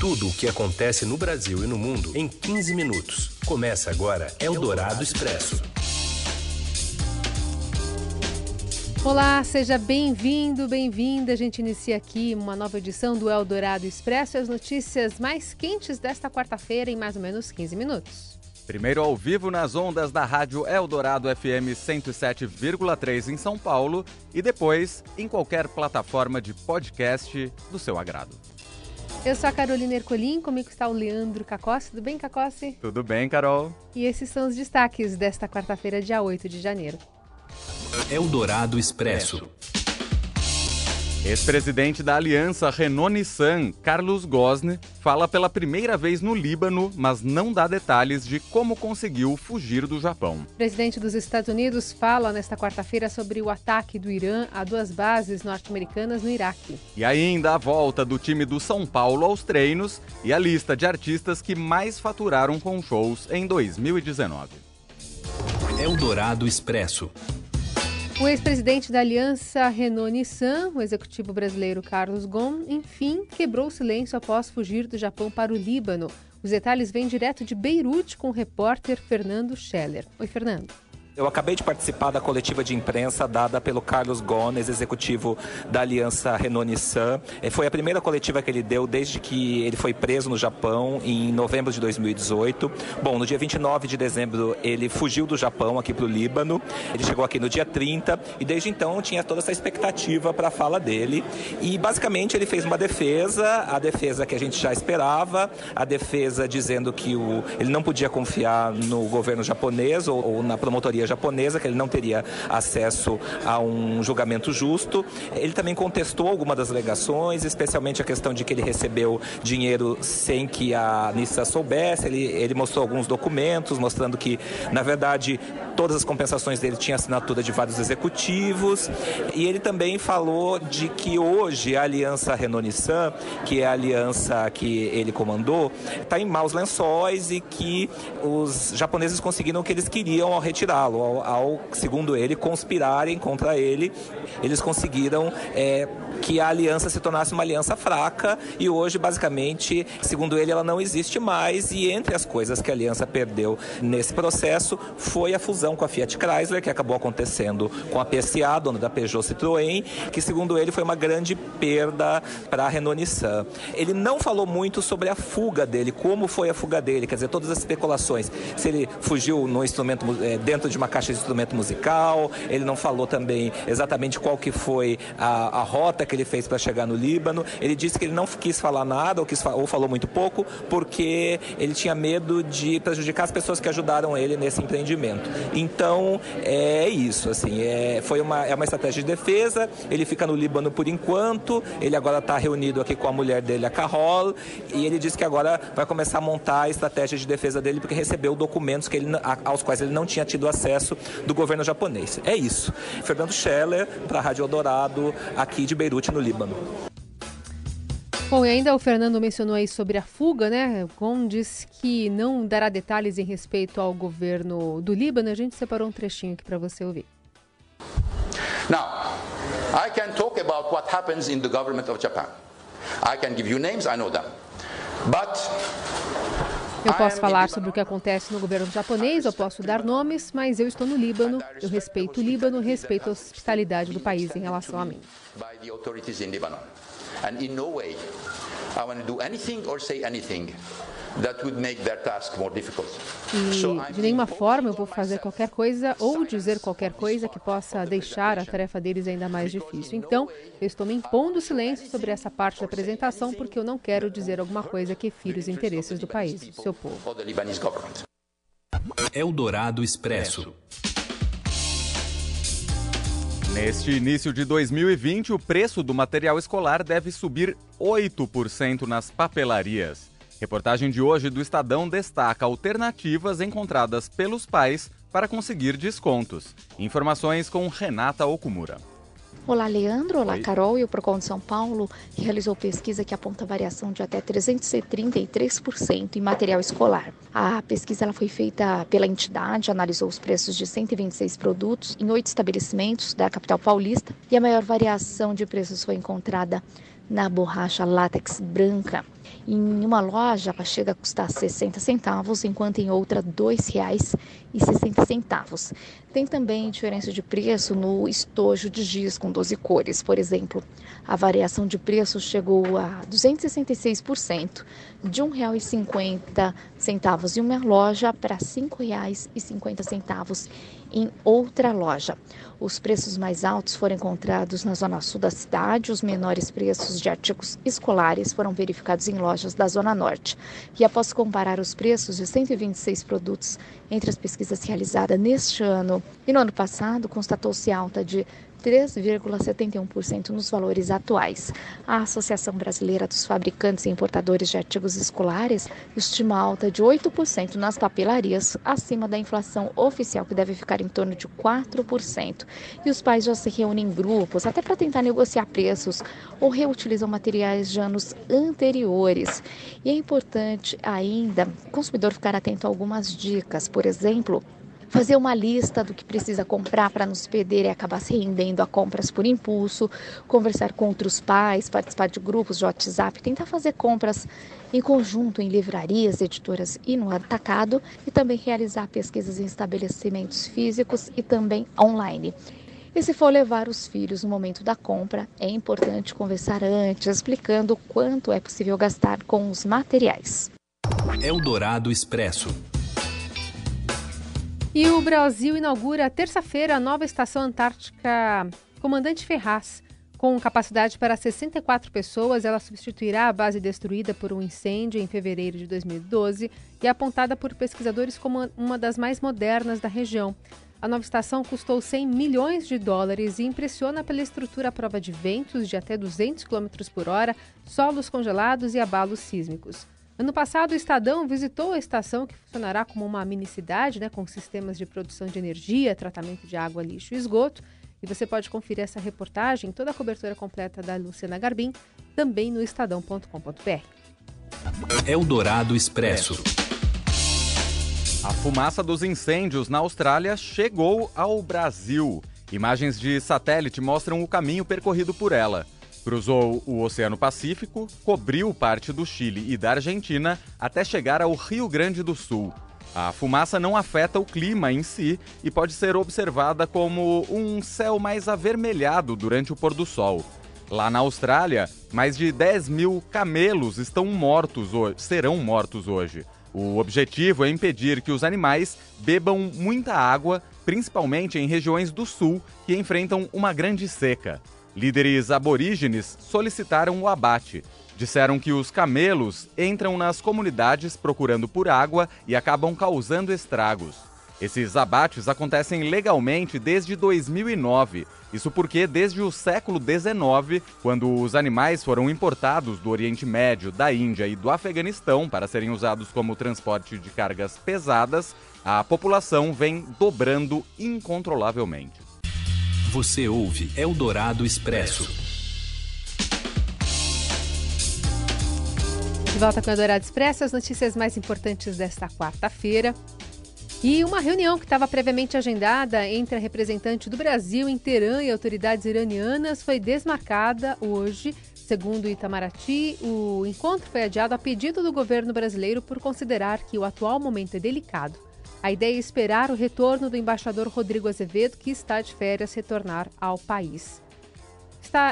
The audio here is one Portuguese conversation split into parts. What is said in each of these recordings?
Tudo o que acontece no Brasil e no mundo em 15 minutos. Começa agora Eldorado Expresso. Olá, seja bem-vindo, bem-vinda. A gente inicia aqui uma nova edição do Eldorado Expresso e as notícias mais quentes desta quarta-feira em mais ou menos 15 minutos. Primeiro ao vivo nas ondas da Rádio Eldorado FM 107,3 em São Paulo e depois em qualquer plataforma de podcast do seu agrado. Eu sou a Carolina Ercolim, comigo está o Leandro Cacossi. Tudo bem, Cacossi? Tudo bem, Carol? E esses são os destaques desta quarta-feira, dia 8 de janeiro. Eldorado Expresso. Ex-presidente da aliança Renault-Nissan, Carlos Ghosn, fala pela primeira vez no Líbano, mas não dá detalhes de como conseguiu fugir do Japão. O presidente dos Estados Unidos fala nesta quarta-feira sobre o ataque do Irã a duas bases norte-americanas no Iraque. E ainda a volta do time do São Paulo aos treinos e a lista de artistas que mais faturaram com shows em 2019. Eldorado Expresso. O ex-presidente da aliança Renault-Nissan, o executivo brasileiro Carlos Ghosn, enfim, quebrou o silêncio após fugir do Japão para o Líbano. Os detalhes vêm direto de Beirute com o repórter Fernando Scheller. Oi, Fernando. Eu acabei de participar da coletiva de imprensa dada pelo Carlos Gones, executivo da aliança Renault-Nissan. É, foi a primeira coletiva que ele deu desde que ele foi preso no Japão em novembro de 2018. Bom, no dia 29 de dezembro ele fugiu do Japão aqui para o Líbano. Ele chegou aqui no dia 30 e desde então tinha toda essa expectativa para a fala dele. E basicamente ele fez uma defesa, a defesa que a gente já esperava, a defesa dizendo que o, ele não podia confiar no governo japonês ou, ou na promotoria japonesa, que ele não teria acesso a um julgamento justo. Ele também contestou algumas das alegações, especialmente a questão de que ele recebeu dinheiro sem que a Nissa soubesse. Ele, ele mostrou alguns documentos mostrando que, na verdade, todas as compensações dele tinham assinatura de vários executivos. E ele também falou de que hoje a aliança Renault-Nissan, que é a aliança que ele comandou, está em maus lençóis e que os japoneses conseguiram o que eles queriam ao ao, ao, segundo ele, conspirarem contra ele, eles conseguiram é, que a aliança se tornasse uma aliança fraca e hoje, basicamente, segundo ele, ela não existe mais. E entre as coisas que a aliança perdeu nesse processo foi a fusão com a Fiat Chrysler, que acabou acontecendo com a PSA, dona da Peugeot Citroën, que segundo ele foi uma grande perda para a Renault Nissan. Ele não falou muito sobre a fuga dele, como foi a fuga dele, quer dizer, todas as especulações. Se ele fugiu no instrumento é, dentro de uma caixa de instrumento musical, ele não falou também exatamente qual que foi a, a rota que ele fez para chegar no Líbano. Ele disse que ele não quis falar nada ou, quis, ou falou muito pouco porque ele tinha medo de prejudicar as pessoas que ajudaram ele nesse empreendimento. Então é isso, assim, é, foi uma, é uma estratégia de defesa. Ele fica no Líbano por enquanto. Ele agora está reunido aqui com a mulher dele, a Carol, e ele disse que agora vai começar a montar a estratégia de defesa dele porque recebeu documentos que ele, aos quais ele não tinha tido acesso do governo japonês. É isso. Fernando Scheller para a Rádio Eldorado, aqui de Beirute no Líbano. Bom, e ainda o Fernando mencionou aí sobre a fuga, né? Gon disse que não dará detalhes em respeito ao governo do Líbano. A gente separou um trechinho aqui para você ouvir. Now, I can talk about what happens in the government of Japan. I can give you names, I know them. But eu posso falar sobre o que acontece no governo japonês, eu posso dar nomes, mas eu estou no Líbano, eu respeito o Líbano, respeito a hospitalidade do país em relação a mim. I want to do anything or say anything that would make their task more difficult. E de nenhuma forma eu vou fazer qualquer coisa ou dizer qualquer coisa que possa deixar a tarefa deles ainda mais difícil. Então, eu estou me impondo silêncio sobre essa parte da apresentação porque eu não quero dizer alguma coisa que fira os interesses do país, do seu povo. Eldorado Expresso. Neste início de 2020, o preço do material escolar deve subir 8% nas papelarias. Reportagem de hoje do Estadão destaca alternativas encontradas pelos pais para conseguir descontos. Informações com Renata Okumura. Olá, Leandro. Olá, Oi. Carol. E o Procon de São Paulo realizou pesquisa que aponta variação de até 333% em material escolar. A pesquisa ela foi feita pela entidade, analisou os preços de 126 produtos em oito estabelecimentos da capital paulista e a maior variação de preços foi encontrada na borracha látex branca. Em uma loja chega a custar 60 centavos, enquanto em outra R$ 2,60. Tem também diferença de preço no estojo de giz com 12 cores. Por exemplo, a variação de preço chegou a 266%, de R$ 1,50 em uma loja para R$ 5,50 em outra loja. Os preços mais altos foram encontrados na zona sul da cidade, os menores preços de artigos escolares foram verificados em lojas da zona norte. E após comparar os preços de 126 produtos entre as pesquisas realizadas neste ano e no ano passado, constatou-se alta de 3,71% nos valores atuais. A Associação Brasileira dos Fabricantes e Importadores de Artigos Escolares estima alta de 8% nas papelarias, acima da inflação oficial, que deve ficar em torno de 4%. E os pais já se reúnem em grupos, até para tentar negociar preços, ou reutilizam materiais de anos anteriores. E é importante ainda o consumidor ficar atento a algumas dicas, por exemplo, fazer uma lista do que precisa comprar para nos perder e acabar se rendendo a compras por impulso, conversar com outros pais, participar de grupos de WhatsApp, tentar fazer compras em conjunto em livrarias, editoras e no atacado e também realizar pesquisas em estabelecimentos físicos e também online. E se for levar os filhos no momento da compra, é importante conversar antes, explicando quanto é possível gastar com os materiais. Eldorado Expresso. E o Brasil inaugura terça-feira a nova estação antártica Comandante Ferraz. Com capacidade para 64 pessoas, ela substituirá a base destruída por um incêndio em fevereiro de 2012 e é apontada por pesquisadores como uma das mais modernas da região. A nova estação custou 100 milhões de dólares e impressiona pela estrutura à prova de ventos de até 200 km por hora, solos congelados e abalos sísmicos. Ano passado, o Estadão visitou a estação, que funcionará como uma mini-cidade, né, com sistemas de produção de energia, tratamento de água, lixo e esgoto. E você pode conferir essa reportagem, toda a cobertura completa da Luciana Garbim, também no estadão.com.br. Eldorado Expresso. A fumaça dos incêndios na Austrália chegou ao Brasil. Imagens de satélite mostram o caminho percorrido por ela. Cruzou o Oceano Pacífico, cobriu parte do Chile e da Argentina até chegar ao Rio Grande do Sul. A fumaça não afeta o clima em si e pode ser observada como um céu mais avermelhado durante o pôr do sol. Lá na Austrália, mais de 10 mil camelos estão mortos hoje, serão mortos hoje. O objetivo é impedir que os animais bebam muita água, principalmente em regiões do sul que enfrentam uma grande seca. Líderes aborígenes solicitaram o abate. Disseram que os camelos entram nas comunidades procurando por água e acabam causando estragos. Esses abates acontecem legalmente desde 2009. Isso porque, desde o século XIX, quando os animais foram importados do Oriente Médio, da Índia e do Afeganistão para serem usados como transporte de cargas pesadas, a população vem dobrando incontrolavelmente. Você ouve Eldorado Expresso. De volta com Eldorado Expresso, as notícias mais importantes desta quarta-feira. E uma reunião que estava previamente agendada entre a representante do Brasil em Teherã e autoridades iranianas foi desmarcada hoje. Segundo Itamaraty, o encontro foi adiado a pedido do governo brasileiro por considerar que o atual momento é delicado a ideia é esperar o retorno do embaixador Rodrigo Azevedo, que está de férias, retornar ao país.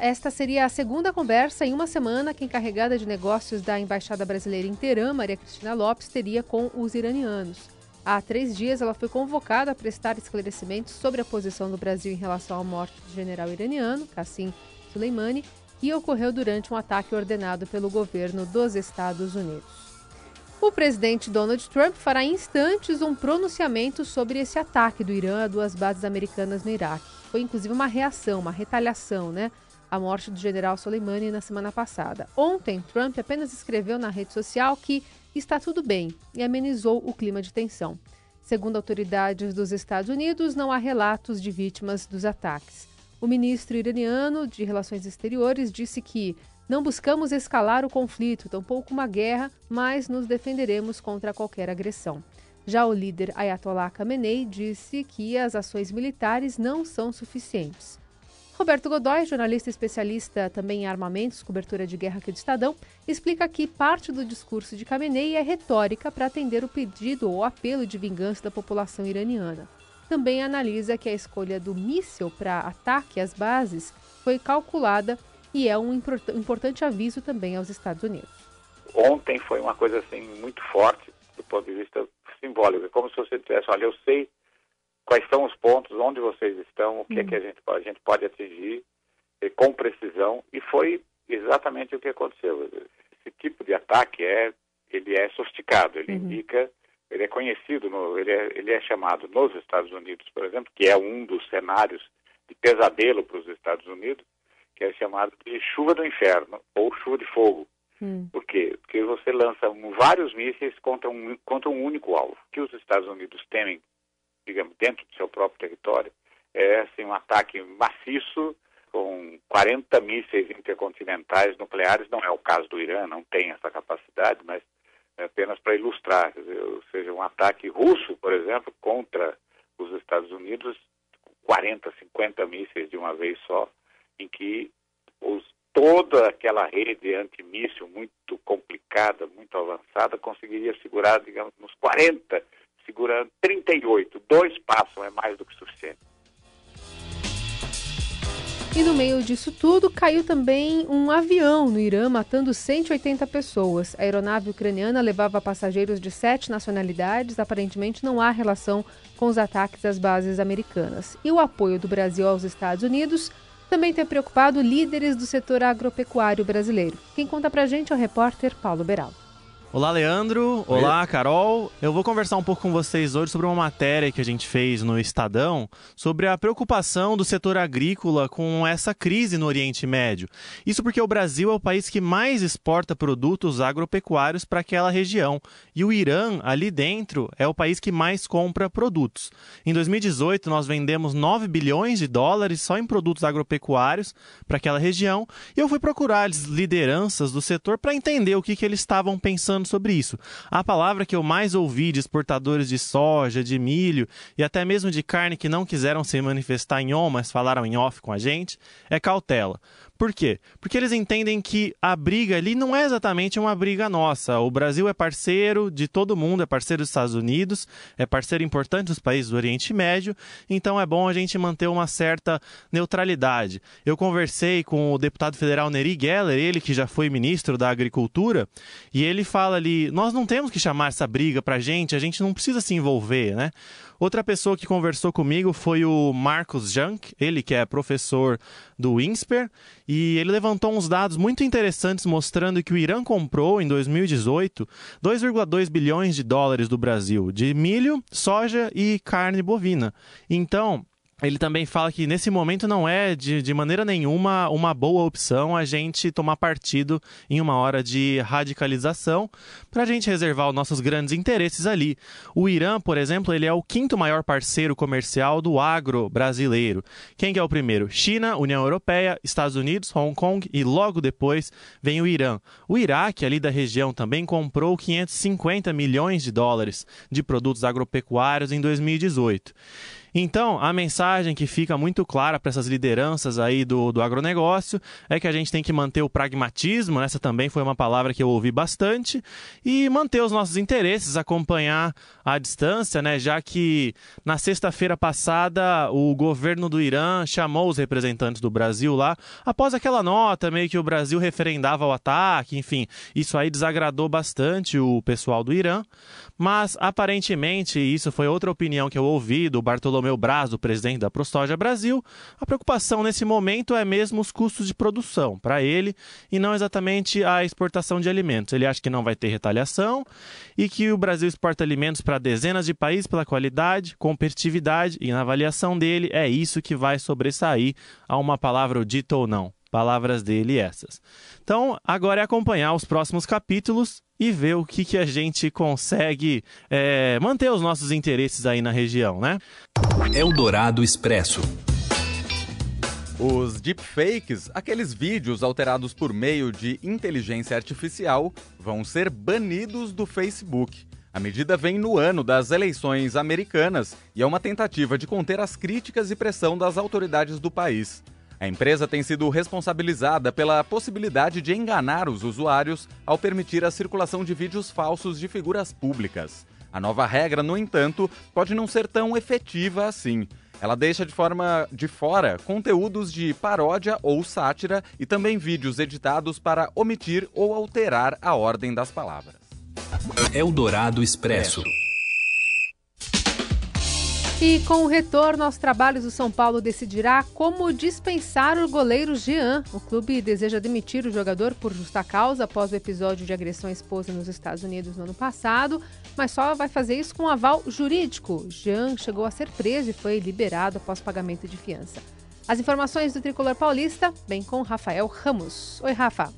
Esta seria a segunda conversa em uma semana que a encarregada de negócios da Embaixada Brasileira em Teherã, Maria Cristina Lopes, teria com os iranianos. Há três dias, ela foi convocada a prestar esclarecimentos sobre a posição do Brasil em relação à morte do general iraniano, Qassim Soleimani, que ocorreu durante um ataque ordenado pelo governo dos Estados Unidos. O presidente Donald Trump fará em instantes um pronunciamento sobre esse ataque do Irã a duas bases americanas no Iraque. Foi inclusive uma reação, uma retaliação, né? A morte do general Soleimani na semana passada. Ontem, Trump apenas escreveu na rede social que está tudo bem e amenizou o clima de tensão. Segundo autoridades dos Estados Unidos, não há relatos de vítimas dos ataques. O ministro iraniano de Relações Exteriores disse que não buscamos escalar o conflito, tampouco uma guerra, mas nos defenderemos contra qualquer agressão. Já o líder Ayatollah Khamenei disse que as ações militares não são suficientes. Roberto Godoy, jornalista especialista também em armamentos, cobertura de guerra aqui do Estadão, explica que parte do discurso de Khamenei é retórica para atender o pedido ou apelo de vingança da população iraniana. Também analisa que a escolha do míssil para ataque às bases foi calculada e é um importante aviso também aos Estados Unidos. Ontem foi uma coisa assim muito forte do ponto de vista simbólico, é como se você dissesse, olha, eu sei quais são os pontos, onde vocês estão, o que uhum. é que a gente, a gente pode atingir com precisão, e foi exatamente o que aconteceu. Esse tipo de ataque é, ele é sofisticado, ele uhum. indica, ele é conhecido, no, ele, é, ele é chamado nos Estados Unidos, por exemplo, que é um dos cenários de pesadelo para os Estados Unidos, que é chamado de chuva do inferno ou chuva de fogo. Hum. Por quê? Porque você lança vários mísseis contra um, contra um único alvo. que os Estados Unidos temem digamos, dentro do seu próprio território, é assim, um ataque maciço com 40 mísseis intercontinentais nucleares. Não é o caso do Irã, não tem essa capacidade, mas é apenas para ilustrar. Dizer, ou seja, um ataque russo, por exemplo, contra os Estados Unidos, 40, 50 mísseis de uma vez só, em que os, toda aquela rede antimíssil muito complicada, muito avançada, conseguiria segurar, digamos, nos 40 segurando 38. Dois passos é mais do que suficiente. E no meio disso tudo, caiu também um avião no Irã, matando 180 pessoas. A aeronave ucraniana levava passageiros de sete nacionalidades. Aparentemente, não há relação com os ataques às bases americanas. E o apoio do Brasil aos Estados Unidos também tem preocupado líderes do setor agropecuário brasileiro. Quem conta pra gente é o repórter Paulo Beral. Olá, Leandro. Oi. Olá, Carol. Eu vou conversar um pouco com vocês hoje sobre uma matéria que a gente fez no Estadão sobre a preocupação do setor agrícola com essa crise no Oriente Médio. Isso porque o Brasil é o país que mais exporta produtos agropecuários para aquela região e o Irã, ali dentro, é o país que mais compra produtos. Em 2018, nós vendemos 9 bilhões de dólares só em produtos agropecuários para aquela região e eu fui procurar as lideranças do setor para entender o que, que eles estavam pensando sobre isso. A palavra que eu mais ouvi de exportadores de soja, de milho e até mesmo de carne que não quiseram se manifestar em on, mas falaram em off com a gente, é cautela. Por quê? Porque eles entendem que a briga ali não é exatamente uma briga nossa. O Brasil é parceiro de todo mundo, é parceiro dos Estados Unidos, é parceiro importante dos países do Oriente Médio, então é bom a gente manter uma certa neutralidade. Eu conversei com o deputado federal Neri Geller, ele que já foi ministro da Agricultura, e ele fala ali: nós não temos que chamar essa briga pra gente, a gente não precisa se envolver, né? Outra pessoa que conversou comigo foi o Marcos Junk, ele que é professor do INSPER, e ele levantou uns dados muito interessantes mostrando que o Irã comprou em 2018 2,2 bilhões de dólares do Brasil de milho, soja e carne bovina. Então, ele também fala que nesse momento não é de, de maneira nenhuma uma boa opção a gente tomar partido em uma hora de radicalização para a gente reservar os nossos grandes interesses ali. O Irã, por exemplo, ele é o quinto maior parceiro comercial do agro brasileiro. Quem que é o primeiro? China, União Europeia, Estados Unidos, Hong Kong e logo depois vem o Irã. O Iraque, ali da região, também comprou 550 milhões de dólares de produtos agropecuários em 2018. Então, a mensagem que fica muito clara para essas lideranças aí do, do agronegócio é que a gente tem que manter o pragmatismo, essa também foi uma palavra que eu ouvi bastante, e manter os nossos interesses, acompanhar à distância, né? Já que na sexta-feira passada o governo do Irã chamou os representantes do Brasil lá, após aquela nota meio que o Brasil referendava o ataque, enfim, isso aí desagradou bastante o pessoal do Irã. Mas, aparentemente, isso foi outra opinião que eu ouvi do Bartolomeu Braz, do presidente da ProSoja Brasil, a preocupação nesse momento é mesmo os custos de produção para ele e não exatamente a exportação de alimentos. Ele acha que não vai ter retaliação e que o Brasil exporta alimentos para dezenas de países pela qualidade, competitividade e na avaliação dele é isso que vai sobressair a uma palavra dita ou não. Palavras dele essas. Então, agora é acompanhar os próximos capítulos e ver o que, que a gente consegue é, manter os nossos interesses aí na região, né? Eldorado Expresso. Os deepfakes, aqueles vídeos alterados por meio de inteligência artificial, vão ser banidos do Facebook. A medida vem no ano das eleições americanas e é uma tentativa de conter as críticas e pressão das autoridades do país. A empresa tem sido responsabilizada pela possibilidade de enganar os usuários ao permitir a circulação de vídeos falsos de figuras públicas. A nova regra, no entanto, pode não ser tão efetiva assim. Ela deixa de forma de fora conteúdos de paródia ou sátira e também vídeos editados para omitir ou alterar a ordem das palavras. Eldorado Expresso. E com o retorno aos trabalhos, o São Paulo decidirá como dispensar o goleiro Jean. O clube deseja demitir o jogador por justa causa após o episódio de agressão à esposa nos Estados Unidos no ano passado, mas só vai fazer isso com aval jurídico. Jean chegou a ser preso e foi liberado após pagamento de fiança. As informações do tricolor paulista, bem com Rafael Ramos. Oi, Rafa.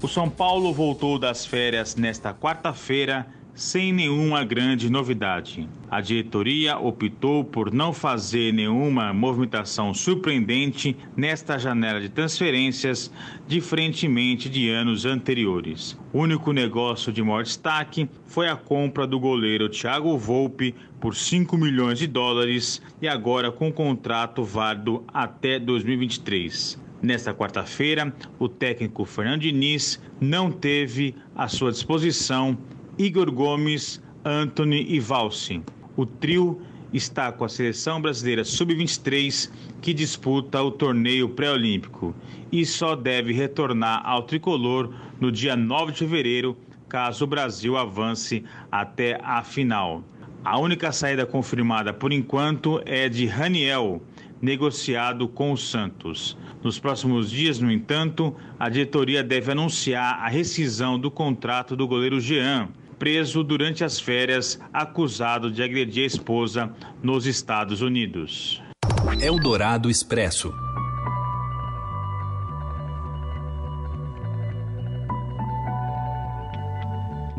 O São Paulo voltou das férias nesta quarta-feira sem nenhuma grande novidade. A diretoria optou por não fazer nenhuma movimentação surpreendente nesta janela de transferências, diferentemente de anos anteriores. O único negócio de maior destaque foi a compra do goleiro Thiago Volpe por 5 milhões de dólares e agora com contrato válido até 2023. Nesta quarta-feira, o técnico Fernando Diniz não teve à sua disposição Igor Gomes, Anthony e Valsi. O trio está com a seleção brasileira sub-23 que disputa o torneio pré-olímpico e só deve retornar ao tricolor no dia 9 de fevereiro, caso o Brasil avance até a final. A única saída confirmada por enquanto é de Raniel, negociado com o Santos. Nos próximos dias, no entanto, a diretoria deve anunciar a rescisão do contrato do goleiro Jean, preso durante as férias, acusado de agredir a esposa nos Estados Unidos. Eldorado Expresso.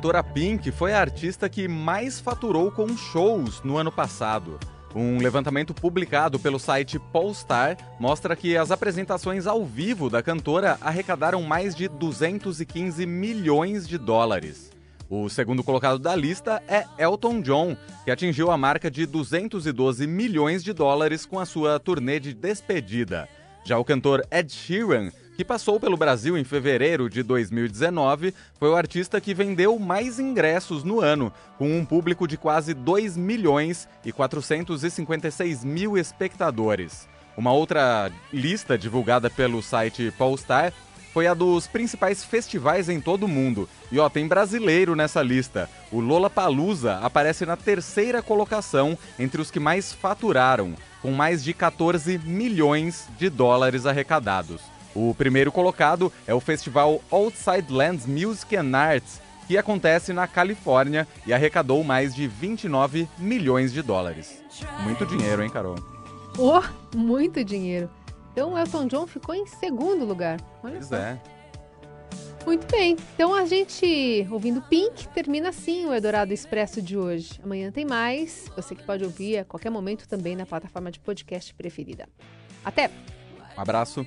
Dora Pink foi a artista que mais faturou com shows no ano passado. Um levantamento publicado pelo site Polestar mostra que as apresentações ao vivo da cantora arrecadaram mais de 215 milhões de dólares. O segundo colocado da lista é Elton John, que atingiu a marca de 212 milhões de dólares com a sua turnê de despedida. Já o cantor Ed Sheeran, que passou pelo Brasil em fevereiro de 2019, foi o artista que vendeu mais ingressos no ano, com um público de quase 2 milhões e 456 mil espectadores. Uma outra lista divulgada pelo site Polestar foi a dos principais festivais em todo o mundo. E ó, tem brasileiro nessa lista. O Lola Palusa aparece na terceira colocação entre os que mais faturaram, com mais de 14 milhões de dólares arrecadados. O primeiro colocado é o festival Outside Lands Music and Arts, que acontece na Califórnia e arrecadou mais de 29 milhões de dólares. Muito dinheiro, hein, Carol? Oh, muito dinheiro. Então o Elton John ficou em segundo lugar. Olha pois só. é. Muito bem. Então a gente, ouvindo Pink, termina assim o Eldorado Expresso de hoje. Amanhã tem mais. Você que pode ouvir a qualquer momento também na plataforma de podcast preferida. Até! Um abraço.